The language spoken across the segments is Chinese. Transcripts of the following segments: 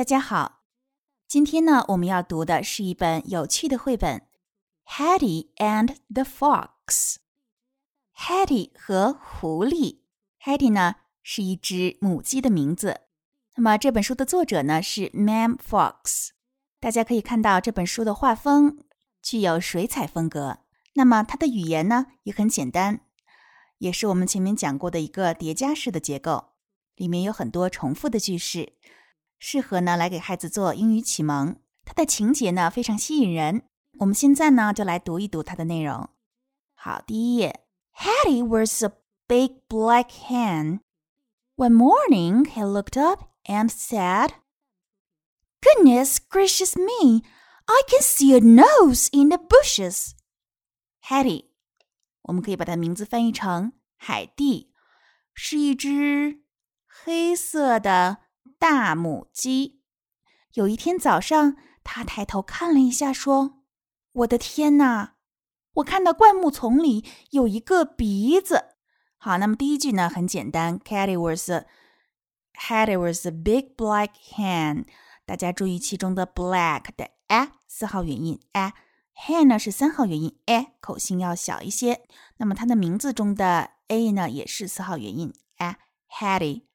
大家好，今天呢，我们要读的是一本有趣的绘本《Hetty and the Fox》。Hetty 和狐狸，Hetty 呢是一只母鸡的名字。那么这本书的作者呢是 Mam Fox。大家可以看到这本书的画风具有水彩风格。那么它的语言呢也很简单，也是我们前面讲过的一个叠加式的结构，里面有很多重复的句式。适合呢来给孩子做英语启蒙，它的情节呢非常吸引人。我们现在呢就来读一读它的内容。好，第一页，Hetty was a big black hen. One morning he looked up and said, "Goodness gracious me, I can see a nose in the bushes." Hetty，我们可以把它名字翻译成海蒂，是一只黑色的。 大母鸡有一天早上，他抬头看了一下，说：“我的天哪！我看到灌木丛里有一个鼻子。”好，那么第一句呢很简单，Katy was a Katy was a big black hen。大家注意其中的 black 的 a 四号元音 a，hen 呢是三号元音 a，口型要小一些。那么它的名字中的 a 呢也是四号元音 a，Hetty。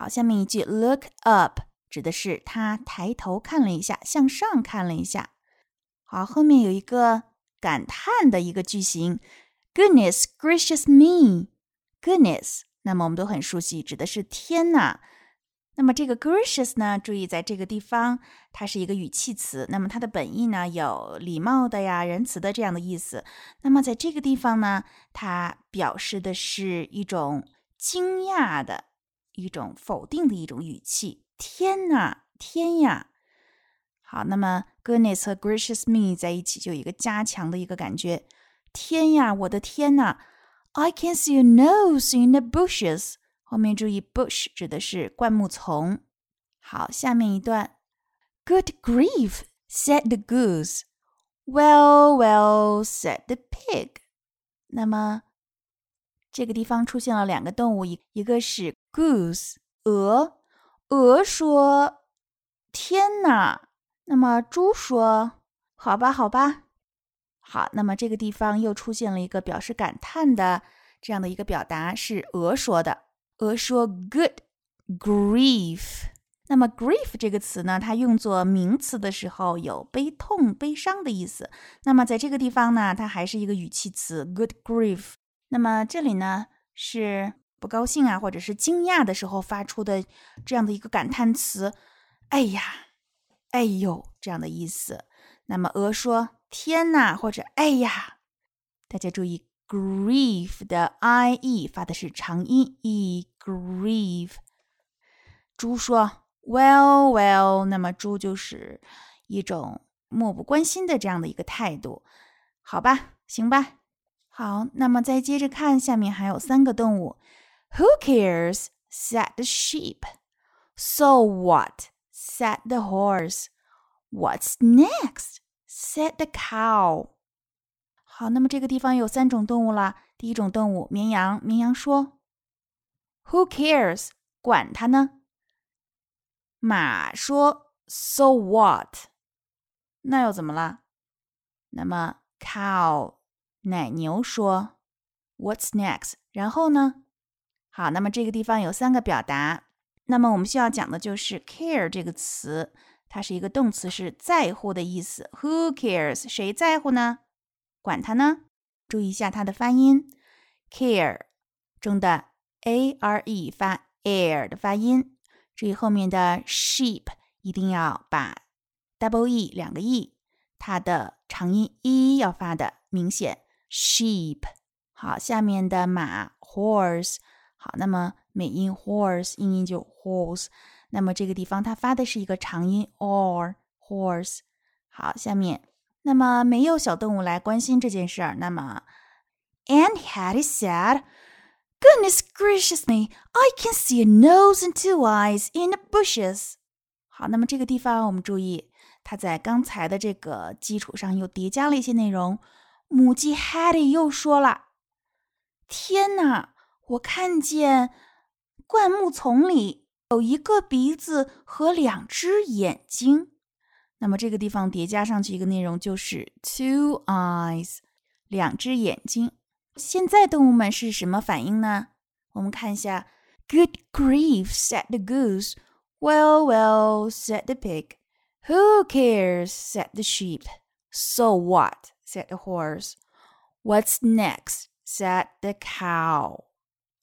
好，下面一句 look up 指的是他抬头看了一下，向上看了一下。好，后面有一个感叹的一个句型，Goodness gracious me！Goodness，那么我们都很熟悉，指的是天呐。那么这个 gracious 呢，注意在这个地方，它是一个语气词，那么它的本意呢有礼貌的呀、仁慈的这样的意思。那么在这个地方呢，它表示的是一种惊讶的。一种否定的一种语气，天呐，天呀！好，那么 goodness 和 gracious me 在一起就有一个加强的一个感觉。天呀，我的天呐！I can see a nose in the bushes。后面注意，bush 指的是灌木丛。好，下面一段，Good grief said the goose。Well, well said the pig。那么这个地方出现了两个动物，一一个是 goose 鹅，鹅说：“天哪！”那么猪说：“好吧，好吧。”好，那么这个地方又出现了一个表示感叹的这样的一个表达，是鹅说的。鹅说：“Good grief。”那么 grief 这个词呢，它用作名词的时候有悲痛、悲伤的意思。那么在这个地方呢，它还是一个语气词，good grief。那么这里呢是不高兴啊，或者是惊讶的时候发出的这样的一个感叹词，哎呀，哎呦这样的意思。那么鹅说天哪，或者哎呀，大家注意 grief 的 i e 发的是长音 e，grief。猪说 well well，那么猪就是一种漠不关心的这样的一个态度，好吧，行吧。好，那么再接着看，下面还有三个动物。Who cares? said the sheep. So what? said the horse. What's next? said the cow. 好，那么这个地方有三种动物啦。第一种动物，绵羊。绵羊说：“Who cares？管它呢。”马说：“So what？那又怎么了？”那么 cow 奶牛说：“What's next？” 然后呢？好，那么这个地方有三个表达。那么我们需要讲的就是 “care” 这个词，它是一个动词，是在乎的意思。Who cares？谁在乎呢？管他呢？注意一下它的发音，“care” 中的 a r e 发 air 的发音。注意后面的 sheep 一定要把 double e 两个 e，它的长音 e 要发的明显。sheep，好，下面的马 horse，好，那么美音 horse，音音就 horse，那么这个地方它发的是一个长音 or horse，好，下面，那么没有小动物来关心这件事儿，那么 and Hattie said。Goodness gracious me! I can see a nose and two eyes in the bushes. 好，那么这个地方我们注意，它在刚才的这个基础上又叠加了一些内容。 母鸡 Hattie 又说了：“天哪，我看见灌木丛里有一个鼻子和两只眼睛。那么这个地方叠加上去一个内容就是 two eyes，两只眼睛。现在动物们是什么反应呢？我们看一下，Good grief said the goose. Well, well said the pig. Who cares said the sheep. So what said the horse. What's next said the cow.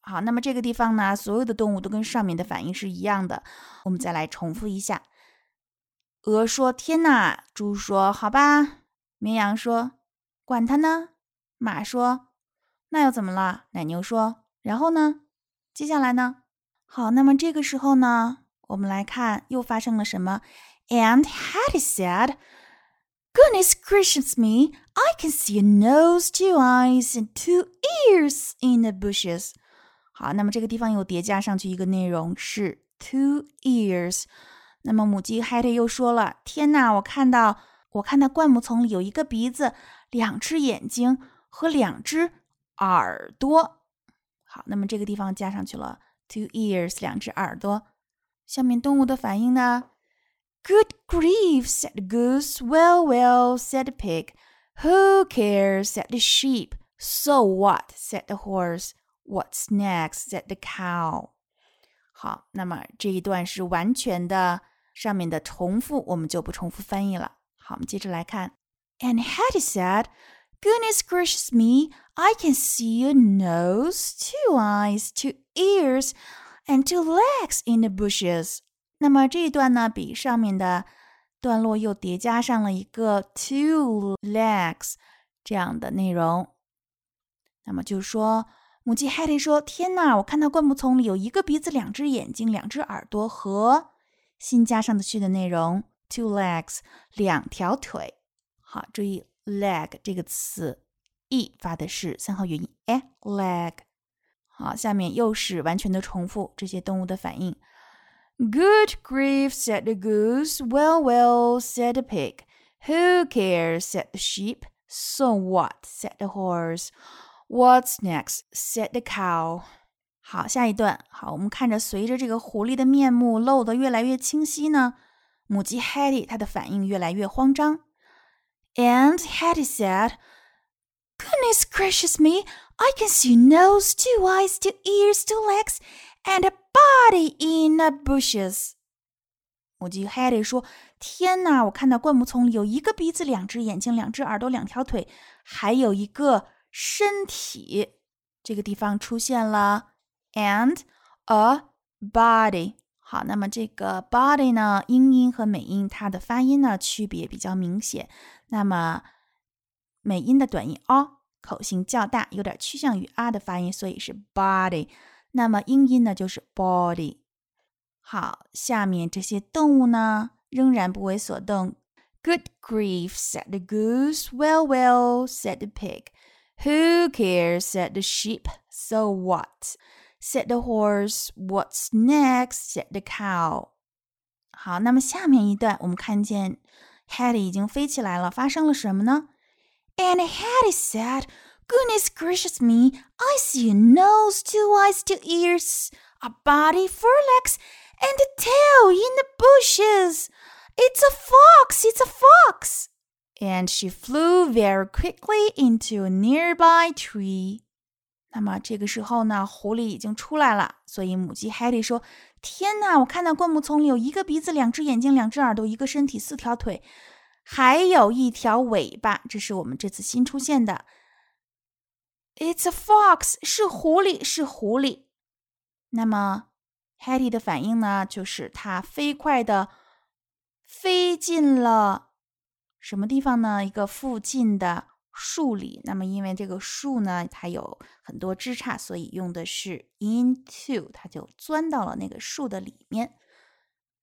好，那么这个地方呢，所有的动物都跟上面的反应是一样的。我们再来重复一下。鹅说：“天哪！”猪说：“好吧。”绵羊说：“管它呢。”马说：“那又怎么了？”奶牛说：“然后呢？接下来呢？”好，那么这个时候呢，我们来看又发生了什么。And Hattie said, "Goodness gracious me! I can see a nose, two eyes, and two ears in the bushes." 好，那么这个地方又叠加上去一个内容是 two ears。那么母鸡 Hattie 又说了：“天哪，我看到我看到灌木丛里有一个鼻子、两只眼睛和两只耳朵。”好，那么这个地方加上去了 two ears，两只耳朵。下面动物的反应呢 ？Good grief! said the goose. Well, well, said the pig. Who cares? said the sheep. So what? said the horse. What's next? said the cow. 好，那么这一段是完全的。上面的重复我们就不重复翻译了。好，我们接着来看。And Hattie said, "Goodness gracious me! I can see a nose, two eyes, two ears, and two legs in the bushes." 那么这一段呢，比上面的段落又叠加上了一个 two legs 这样的内容。那么就说，母鸡 Hattie 说：“天哪，我看到灌木丛里有一个鼻子、两只眼睛、两只耳朵和。”新加上的去的内容，two legs，两条腿。好，注意 leg 这个词，e 发的是三号元音，e leg。好，下面又是完全的重复这些动物的反应。Good grief, said the goose. Well, well, said the pig. Who cares, said the sheep. So what, said the horse. What's next, said the cow. 好，下一段好，我们看着随着这个狐狸的面目露得越来越清晰呢，母鸡 Hattie 它的反应越来越慌张。And Hattie said, "Goodness gracious me! I can see nose, two eyes, two ears, two legs, and a body in the bushes." 母鸡 Hattie 说：“天哪，我看到灌木丛里有一个鼻子、两只眼睛、两只耳朵、两条腿，还有一个身体。”这个地方出现了。and a body。好，那么这个 body 呢，英音和美音它的发音呢区别比较明显。那么美音的短音 a 口型较大，有点趋向于啊的发音，所以是 body。那么英音呢就是 body。好，下面这些动物呢仍然不为所动。Good grief, said the goose. Well, well, said the pig. Who cares, said the sheep. So what? said the horse. What's next? said the cow. 好，那么下面一段我们看见 Hattie 已经飞起来了，发生了什么呢？And Hattie said, "Goodness gracious me! I see a nose, two eyes, two ears, a body, four legs, and a tail in the bushes. It's a fox! It's a fox!" And she flew very quickly into a nearby tree. 那么这个时候呢，狐狸已经出来了，所以母鸡 Hattie 说：“天哪，我看到灌木丛里有一个鼻子、两只眼睛、两只耳朵、一个身体、四条腿，还有一条尾巴。这是我们这次新出现的。 It's a fox，是狐狸，是狐狸。那么 Hattie 的反应呢，就是它飞快的飞进了什么地方呢？一个附近的。”树里，那么因为这个树呢，它有很多枝杈，所以用的是 into，它就钻到了那个树的里面。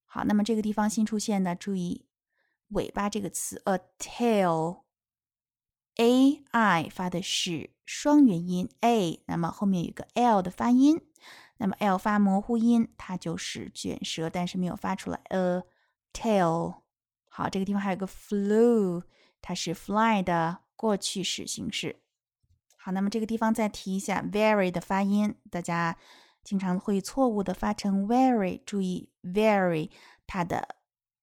好，那么这个地方新出现的，注意尾巴这个词，a tail a i 发的是双元音 a，那么后面有个 l 的发音，那么 l 发模糊音，它就是卷舌，但是没有发出来，a tail。好，这个地方还有个 flew，它是 fly 的。过去式形式。好，那么这个地方再提一下 very 的发音，大家经常会错误的发成 very。注意 very 它的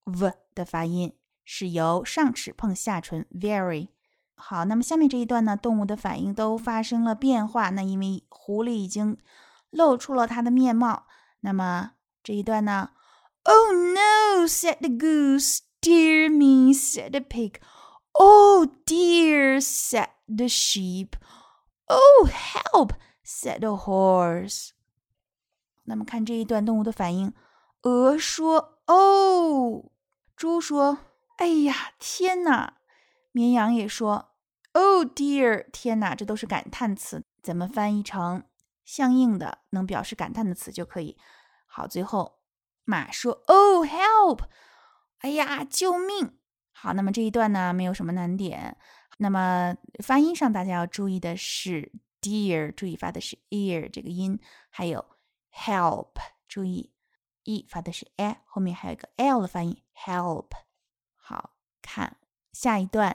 v 的发音是由上齿碰下唇 very。好，那么下面这一段呢，动物的反应都发生了变化。那因为狐狸已经露出了它的面貌，那么这一段呢，Oh no! said the goose. Dear me, said the pig. Oh dear, said the sheep. Oh help, said the horse. 那么看这一段动物的反应，鹅说：“哦。”猪说：“哎呀，天哪！”绵羊也说：“Oh dear，天哪！”这都是感叹词，怎么翻译成相应的能表示感叹的词就可以。好，最后马说：“Oh help！” 哎呀，救命！好，那么这一段呢，没有什么难点。那么发音上大家要注意的是，dear，注意发的是 ear 这个音，还有 help，注意 e 发的是 a，后面还有一个 l 的发音，help。好看下一段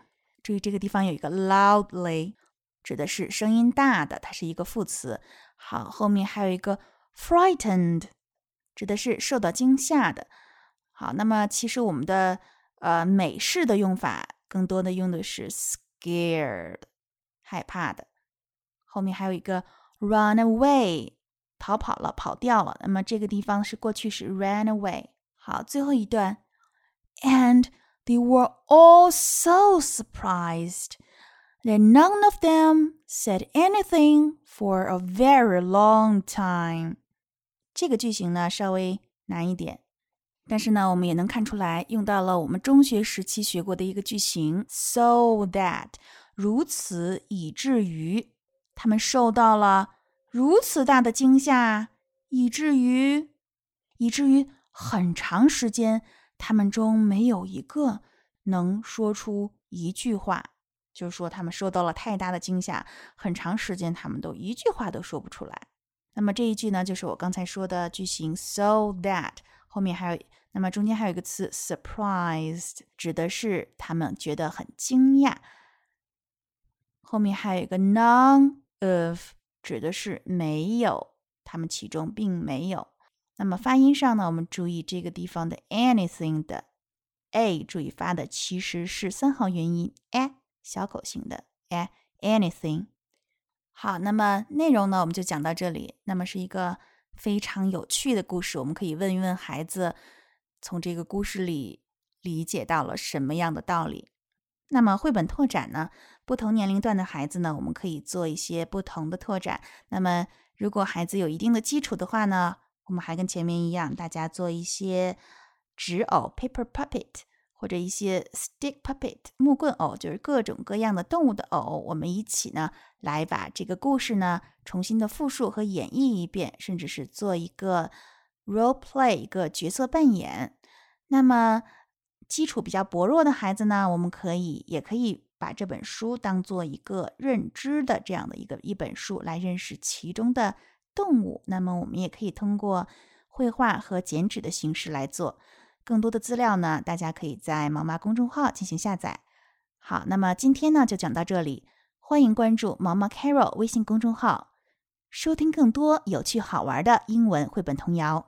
注意这个地方有一个 “loudly”，指的是声音大的，它是一个副词。好，后面还有一个 “frightened”，指的是受到惊吓的。好，那么其实我们的。呃，美式的用法更多的用的是 scared，害怕的。后面还有一个 run away，逃跑了，跑掉了。那么这个地方是过去式 ran away。好，最后一段，and they were all so surprised that none of them said anything for a very long time。这个句型呢稍微难一点。但是呢，我们也能看出来，用到了我们中学时期学过的一个句型，so that，如此以至于他们受到了如此大的惊吓，以至于以至于很长时间 他们中没有一个能说出一句话，就是说他们受到了太大的惊吓，很长时间他们都一句话都说不出来。那么这一句呢，就是我刚才说的句型，so that。后面还有，那么中间还有一个词 surprised，指的是他们觉得很惊讶。后面还有一个 none of，指的是没有，他们其中并没有。那么发音上呢，我们注意这个地方的 anything 的 a，注意发的其实是三号元音 a，小口型的 a anything。好，那么内容呢，我们就讲到这里。那么是一个。非常有趣的故事，我们可以问一问孩子，从这个故事里理解到了什么样的道理？那么绘本拓展呢？不同年龄段的孩子呢，我们可以做一些不同的拓展。那么如果孩子有一定的基础的话呢，我们还跟前面一样，大家做一些纸偶 （paper puppet）。或者一些 stick puppet 木棍偶，就是各种各样的动物的偶，我们一起呢来把这个故事呢重新的复述和演绎一遍，甚至是做一个 role play 一个角色扮演。那么基础比较薄弱的孩子呢，我们可以也可以把这本书当做一个认知的这样的一个一本书来认识其中的动物。那么我们也可以通过绘画和剪纸的形式来做。更多的资料呢，大家可以在毛毛公众号进行下载。好，那么今天呢就讲到这里，欢迎关注毛毛 Carol 微信公众号，收听更多有趣好玩的英文绘本童谣。